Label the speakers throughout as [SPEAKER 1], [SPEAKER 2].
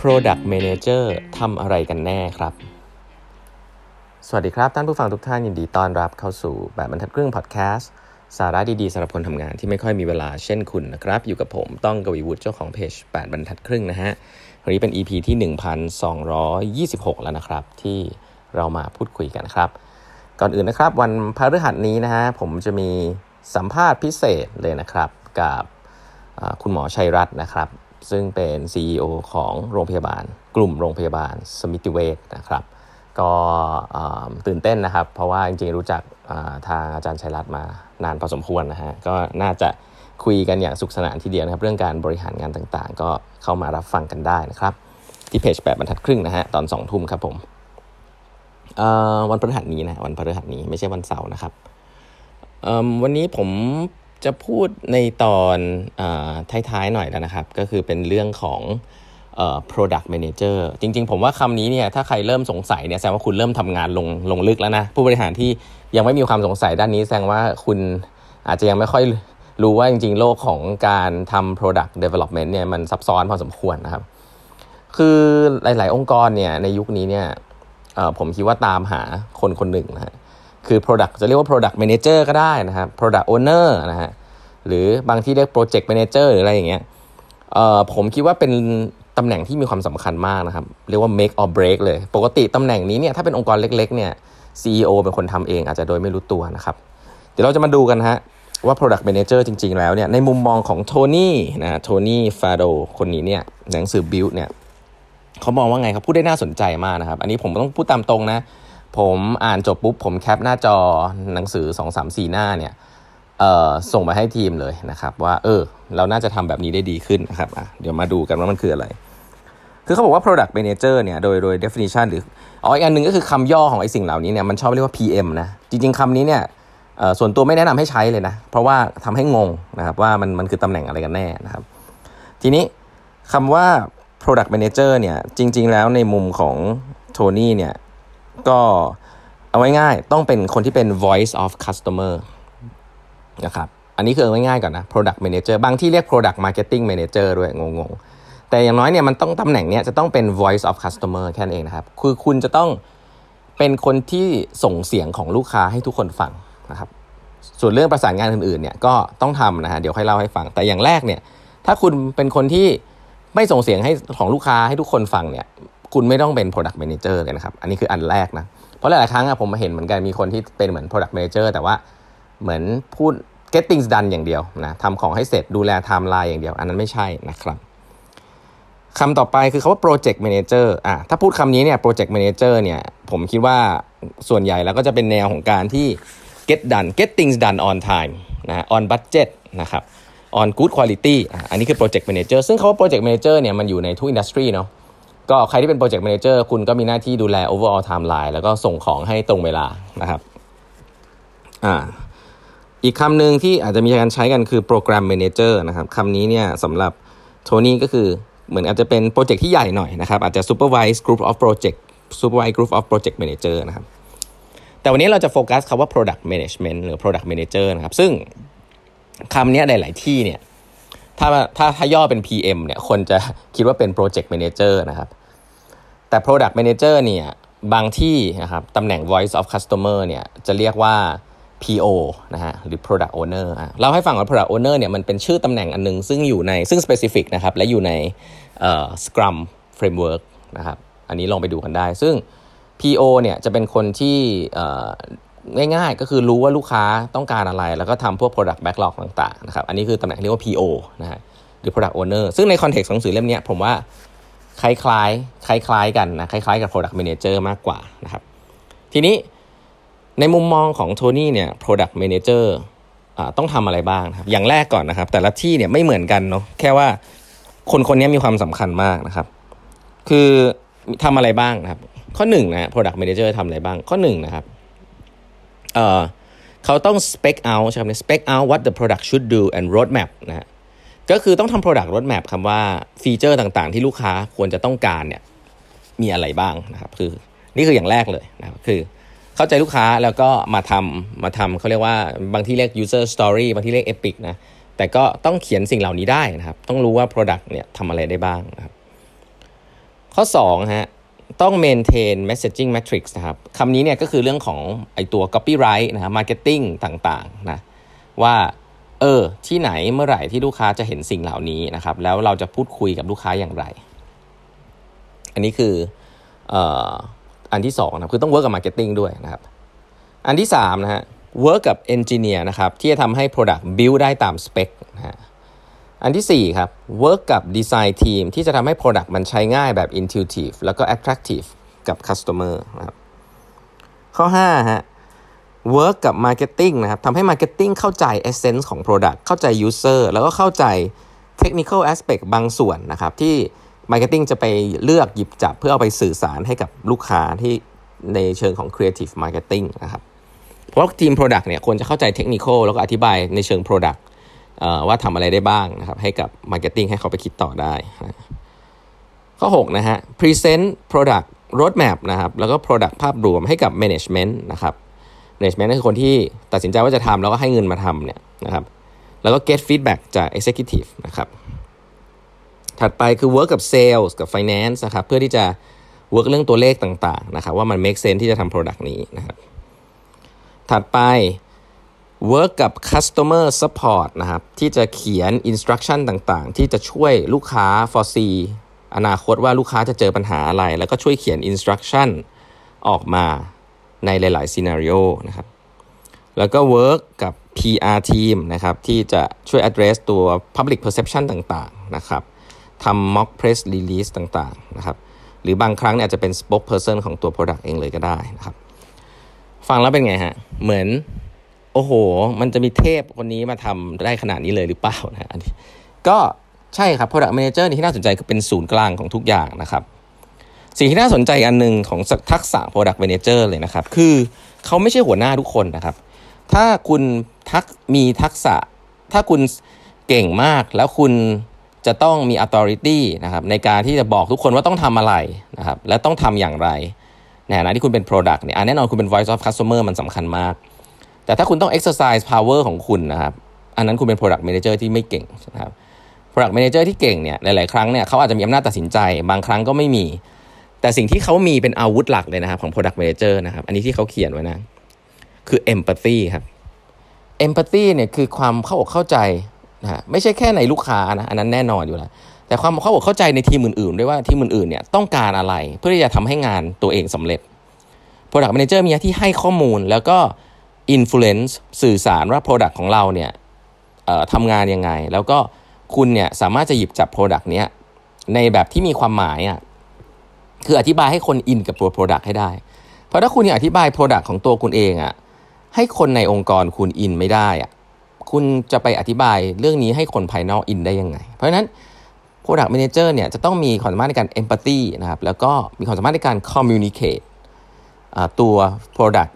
[SPEAKER 1] Product Manager ทำอะไรกันแน่ครับ สวัสดีครับ ท่านผู้ฟังทุกท่านยินดีต้อนรับเข้าสู่แบบบรรทัดครึ่งพอดแคสต์สาระดีๆสำหรับคนทำงานที่ไม่ค่อยมีเวลาเช่นคุณนะครับ อยู่กับผมต้องกวีวุฒิเจ้าของเพจ 8 บรรทัดครึ่งนะฮะวันนี้เป็น EP ที่ 1226 แล้วนะครับ ที่เรามาพูดคุยกันครับ ก่อนอื่นนะครับ วันพฤหัสนี้นะฮะผมจะมีสัมภาษณ์พิเศษเลยนะครับ กับคุณหมอชัยรัตน์นะครับ ซึ่งเป็น CEO ของโรงพยาบาล กลุ่มโรงพยาบาลสมิติเวชนะครับ ก็ตื่นเต้นนะครับ เพราะว่าจริงๆรู้จักทางอาจารย์ชัยรัตน์มานานพอสมควรนะฮะก็น่าจะคุยกันอย่างสุขสนานทีเดียวนะครับ เรื่องการบริหารงานต่างๆ ก็เข้ามารับฟังกันได้นะครับ ที่เพจแปดบรรทัดครึ่งนะฮะตอนสองทุ่มครับผมวันพฤหัสนี้นะวันพฤหัสนี้ไม่ใช่วันเสาร์นะครับวันนี้ผม จะพูดในตอนอท้ายๆหน่อยแล้วนะครับ ก็คือเป็นเรื่องของ product manager จริงๆ ผมว่าคำนี้เนี่ยถ้าใครเริ่มสงสัยเนี่ยแสดงว่าคุณเริ่มทำงานลงลงลึกแล้วนะ ผู้บริหารที่ยังไม่มีความสงสัยด้านนี้แสดงว่าคุณอาจจะยังไม่ค่อยรู้ว่าจริงๆ โลกของการทำ product development เนี่ยมันซับซ้อนพอสมควรนะครับ คือหลายๆ องค์กรเนี่ยในยุคนี้เนี่ยผมคิดว่าตามหาคนคนหนึ่งนะฮะ คือ product จะเรียกว่า product manager ก็ได้นะครับ product owner นะฮะหรือบางที่เรียก project manager หรืออะไรอย่างเงี้ยเอ่อผมคิดว่าเป็นตำแหน่งที่มีความสำคัญมากนะครับ เรียกว่า make or break เลย ปกติตำแหน่งนี้เนี่ยถ้าเป็นองค์กรเล็ก ๆ เนี่ย CEO เป็นคนทำเองอาจจะโดยไม่รู้ตัวนะครับ เดี๋ยวเราจะมาดูกันฮะว่า product manager จริง ๆ แล้วเนี่ยในมุมมองของโทนี่นะโทนี่ฟาโดคนนี้เนี่ยหนังสือ build เนี่ยเขามองว่าไงครับพูดได้น่าสนใจมากนะครับ อันนี้ผมต้องพูดตามตรงนะ ผมอ่านจบปุ๊บผมแคปหน้าจอหนังสือ 2 3 4 หน้าเนี่ยส่งมาให้ทีมเลยนะครับ ว่าเออ เราน่าจะทำแบบนี้ได้ดีขึ้นนะครับอะเดี๋ยวมาดูกันว่ามันคืออะไร คือเขาบอกว่า product manager เนี่ยโดยโดย definition หรืออ๋ออีกอันหนึ่งก็คือคำย่อของไอ้สิ่งเหล่านี้เนี่ยมันชอบเรียกว่า PM นะจริงๆคำนี้เนี่ยส่วนตัวไม่แนะนำให้ใช้เลยนะ เพราะว่าทำให้งงนะครับว่ามันมันคือตำแหน่งอะไรกันแน่นะครับ ทีนี้คำว่า product manager เนี่ยจริง ๆ แล้วในมุมของโทนี่เนี่ย ก็เอาไว้ง่ายต้องเป็นคนที่เป็น voice of customer นะครับอันนี้คือเอาไว้ง่ายก่อนนะ product manager บางที่เรียก product marketing manager ด้วยงงๆ แต่อย่างน้อยเนี่ยมันต้องตำแหน่งเนี้ยจะต้องเป็น voice of customer แค่นั้นเองนะครับ คือคุณจะต้องเป็นคนที่ส่งเสียงของลูกค้าให้ทุกคนฟังนะครับส่วนเรื่องประสานงานอื่นๆเนี่ยก็ต้องทำนะฮะเดี๋ยวค่อยเล่าให้ฟัง แต่อย่างแรกเนี่ยถ้าคุณเป็นคนที่ไม่ส่งเสียงให้ของลูกค้าให้ทุกคนฟังเนี่ย คุณไม่ต้องเป็น product manager เลยนะครับ อันนี้คืออันแรกนะ เพราะหลายๆครั้งอะผมเห็นเหมือนกันมีคนที่เป็นเหมือน product manager แต่ว่าเหมือนพูด get things done อย่างเดียวนะทำของให้เสร็จดูแล timeline อย่างเดียว อันนั้นไม่ใช่นะครับคำต่อไปคือคาว่า project manager อะถ้าพูดคำนี้เนี่ย project manager เนี่ยผมคิดว่าส่วนใหญ่แล้วก็จะเป็นแนวของการที่ get done get things done on time นะ on budget นะครับ on good quality อันนี้คือ project manager ซึ่งคำว่า project manager เนี่ยมันอยู่ในทุก industry เนาะ ก็ใครที่เป็น project manager คุณก็มีหน้าที่ดูแล overall timeline แล้วก็ส่งของให้ตรงเวลานะครับอ่าอีกคำหนึ่งที่อาจจะมีการใช้กันคือ program manager นะครับคำนี้เนี่ยสำหรับโทนี่ก็คือเหมือนอาจจะเป็นโปรเจกต์ที่ใหญ่หน่อยนะครับอาจจะ supervise group of project supervise group of project manager นะครับแต่วันนี้เราจะโฟกัสคำว่า product management หรือ product manager นะครับซึ่งคำนี้หลาย ๆ ที่เนี่ยถ้าถ้าถ้าย่อเป็น PM เนี่ยคนจะคิดว่าเป็น Project Manager นะครับ แต่ Product Manager เนี่ยบางที่นะครับตำแหน่ง Voice of Customer เนี่ยจะเรียกว่า PO นะฮะหรือ Product Owner เราให้ฟังว่า Product Owner เนี่ยมันเป็นชื่อตำแหน่งอันนึง ซึ่งอยู่ในซึ่ง specific นะครับและอยู่ใน Scrum Framework นะครับอันนี้ลองไปดูกันได้ ซึ่ง PO เนี่ยจะเป็นคนที่ง่ายๆ ก็คือรู้ว่าลูกค้าต้องการอะไร แล้วก็ทำพวก product backlog ต่างๆนะครับอันนี้คือตำแหน่งเรียกว่า PO นะฮะหรือ product owner ซึ่งในคอนเท็กซ์ของหนังสือเล่มนี้ผมว่า คล้ายๆคล้ายๆกันนะคล้ายๆกับ product manager มากกว่านะครับ ทีนี้ในมุมมองของโทนี่เนี่ย product manager ต้องทำอะไรบ้างครับ อย่างแรกก่อนนะครับ แต่ละที่เนี่ยไม่เหมือนกันเนาะแค่ว่าคนคนนี้มีความสำคัญมากนะครับ คือทำอะไรบ้างนะครับ ข้อหนึ่งนะ product manager ทำอะไรบ้าง ข้อหนึ่งนะครับเเขาต้อง spec out ใช่ไหม spec out what the product should do and roadmap นะฮะ ก็คือต้องทำ product roadmap คำว่าฟีเจอร์ต่างๆ ที่ลูกค้าควรจะต้องการเนี่ยมีอะไรบ้างนะครับ คือนี่คืออย่างแรกเลยนะครับคือเข้าใจลูกค้าแล้วก็มาทำมาทำเขาเรียกว่าบางที่เรียก user story บางที่เรียก epic นะแต่ก็ต้องเขียนสิ่งเหล่านี้ได้นะครับ ต้องรู้ว่า product เนี่ยทำอะไรได้บ้างนะครับ ข้อ2ฮะต้อง maintain messaging matrix นะครับคำนี้เนี่ยก็คือเรื่องของไอตัว copyright นะ marketing ต่างๆนะว่า เออ ที่ไหนเมื่อไหร่ที่ลูกค้าจะเห็นสิ่งเหล่านี้นะครับ แล้วเราจะพูดคุยกับลูกค้าอย่างไร อันนี้คืออันที่2นะคือต้อง work กับ marketing ด้วยนะครับ อันที่3นะฮะ work กับ engineer นะครับที่จะทำให้ product build ได้ตาม spec นะฮะอันที่ 4 ครับ work กับ design team ที่จะทำให้ product มันใช้ง่ายแบบ intuitive แล้วก็ attractive กับ customer นะครับข้อ5ฮะ work กับ marketing นะครับทำให้ marketing เข้าใจ essence ของ product เข้าใจ user แล้วก็เข้าใจ technical aspect บางส่วนนะครับ ที่ marketing จะไปเลือกหยิบจับเพื่อเอาไปสื่อสารให้กับลูกค้าที่ในเชิงของ creative marketing นะครับ เพราะทีม product เนี่ยควรจะเข้าใจ technical แล้วก็อธิบายในเชิง product ว่าทำอะไรได้บ้างนะครับให้กับ Marketing ให้เขาไปคิดต่อได้ ข้อ 6 นะฮะ Present Product Roadmap นะครับ แล้วก็ Product ภาพรวมให้กับ Management นะครับ Management คือคนที่ตัดสินใจว่าจะทำแล้วก็ให้เงินมาทำเนี่ยนะครับแล้วก็ get feedback จาก Executive นะครับถัดไปคือ work กับ Sales กับ Finance นะครับเพื่อที่จะ work เรื่องตัวเลขต่างๆนะครับว่ามัน make sense ที่จะทำ product นี้นะครับถัดไป work กับ customer support นะครับที่จะเขียน instruction ต่างๆ ที่จะช่วยลูกค้า foresee อนาคตว่าลูกค้าจะเจอปัญหาอะไร แล้วก็ช่วยเขียน instruction ออกมา ในหลายๆ scenario นะครับ แล้วก็ work กับ PR team นะครับที่จะช่วย address ตัว public perception ต่างๆนะครับทำ mock press release ต่างๆนะครับหรือบางครั้งเนี่ยอาจจะเป็น spokesperson ของตัว product เองเลยก็ได้นะครับ ฟังแล้วเป็นไงฮะ เหมือน โอ้โห มันจะมีเทพคนนี้มาทำได้ขนาดนี้เลยหรือเปล่านะอันนี้ก็ใช่ครับ product manager ที่น่าสนใจคือเป็นศูนย์กลางของทุกอย่างนะครับ สิ่งที่น่าสนใจอันหนึ่งของทักษะ product manager เลยนะครับ คือเขาไม่ใช่หัวหน้าทุกคนนะครับ ถ้าคุณทักมีทักษะ ถ้าคุณเก่งมากแล้วคุณจะต้องมี authority นะครับในการที่จะบอกทุกคนว่าต้องทำอะไรนะครับและต้องทำอย่างไรในฐานะที่คุณเป็น product เนี่ยแน่นอนคุณเป็น voice of customer มันสำคัญมาก แต่ถ้าคุณต้อง exercise power ของคุณนะครับอันนั้นคุณเป็น product manager ที่ไม่เก่งนะครับ product manager ที่เก่งเนี่ยหลาย ๆ ครั้งเนี่ยเขาอาจจะมีอำนาจตัดสินใจ บางครั้งก็ไม่มี แต่สิ่งที่เขามีเป็นอาวุธหลักเลยนะครับของ product manager นะครับ อันนี้ที่เขาเขียนไว้นะ คือ empathy ครับ empathy เนี่ยคือความเข้าอกเข้าใจนะไม่ใช่แค่ในลูกค้านะอันนั้นแน่นอนอยู่แล้วแต่ความเข้าอกเข้าใจในทีมอื่นๆด้วยว่าทีมอื่นๆเนี่ยต้องการอะไรเพื่อที่จะทำให้งานตัวเองสำเร็จ product manager มีหน้าที่ให้ข้อมูลแล้วก็ influence สื่อสารว่า Product ของเราเนี่ยทำงานยังไง แล้วก็คุณเนี่ยสามารถจะหยิบจับ Product เนี้ยในแบบที่มีความหมายอะ คืออธิบายให้คนอินกับตัว Product ให้ได้ เพราะถ้าคุณอยากอธิบาย Product ของตัวคุณเองอะให้คนในองค์กรคุณอินไม่ได้อะคุณจะไปอธิบายเรื่องนี้ให้คนภายนอกอินได้ยังไง เพราะฉะนั้น Product Manager เนี่ยจะต้องมีความสามารถในการ empathy นะครับแล้วก็มีความสามารถในการ communicate ตัว Product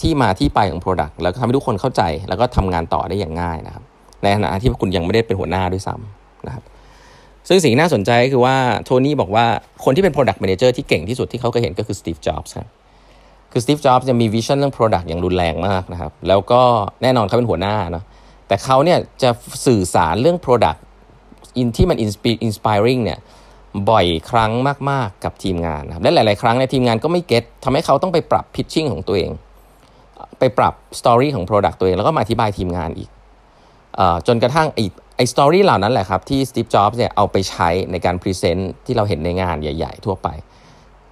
[SPEAKER 1] ที่มาที่ไปของ Product แล้วก็ทำให้ทุกคนเข้าใจ แล้วก็ทำงานต่อได้อย่างง่ายนะครับ ในขณะที่คุณยังไม่ได้เป็นหัวหน้าด้วยซ้ำนะครับ ซึ่งสิ่งน่าสนใจคือว่าโทนี่บอกว่าคนที่เป็น Product Manager ที่เก่งที่สุดที่เขาเคยเห็นก็คือสตีฟจ็อบส์ครับคือสตีฟจ็อบส์จะมี vision เรื่อง Product อย่างรุนแรงมากนะครับแล้วก็แน่นอนเขาเป็นหัวหน้าเนาะแต่เขาเนี่ยจะสื่อสารเรื่อง Product อินที่มัน inspiring เนี่ยบ่อยครั้งมาก ๆ กับทีมงานนะครับและหลาย ๆ ครั้งในทีมงานก็ไม่ get ทำให้เขาต้องไปปรับ pitching ของตัวเอง ไปปรับ story ของ Product ตัวเอง แล้วก็มาอธิบายทีมงานอีกจนกระทั่งไอ้ story เหล่านั้นแหละครับที่สตีฟจ็อบส์เนี่ยเอาไปใช้ในการ present ที่เราเห็นในงานใหญ่ ๆ ทั่วไป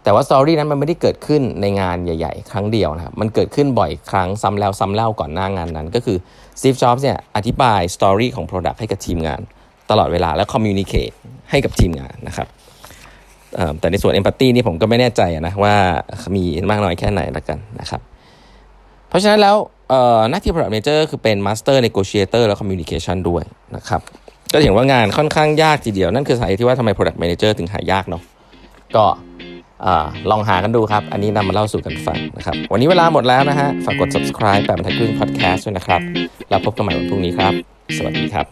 [SPEAKER 1] แต่ว่า story นั้นมันไม่ได้เกิดขึ้นในงานใหญ่ ๆ ครั้งเดียวนะครับมันเกิดขึ้นบ่อยครั้งซ้ำแล้วซ้ำเล่าก่อนหน้างานนั้น ก็คือสตีฟจ็อบส์เนี่ยอธิบาย story ของ Product ให้กับทีมงาน ตลอดเวลาและคอมมิวนิเคตให้กับทีมงานนะครับแต่ในส่วนเอมพัตตีนี่ผมก็ไม่แน่ใจนะว่ามีมากน้อยแค่ไหนละกันนะครับ เพราะฉะนั้นแล้ว หน้าที่ Product Manager คือเป็น Master Negotiator และ Communication ด้วยนะครับก็เห็นว่างานค่อนข้างยากทีเดียว นั่นคือสาเหตุที่ว่าทำไม Product Manager ถึงหายากเนาะก็ลองหากันดูครับ อันนี้นำมาเล่าสู่กันฟังนะครับ วันนี้เวลาหมดแล้วนะฮะ ฝากกด subscribe แบบบรรทัดครึ่ง podcast ด้วยนะครับ แล้วพบกันใหม่วันพรุ่งนี้ครับ สวัสดีครับ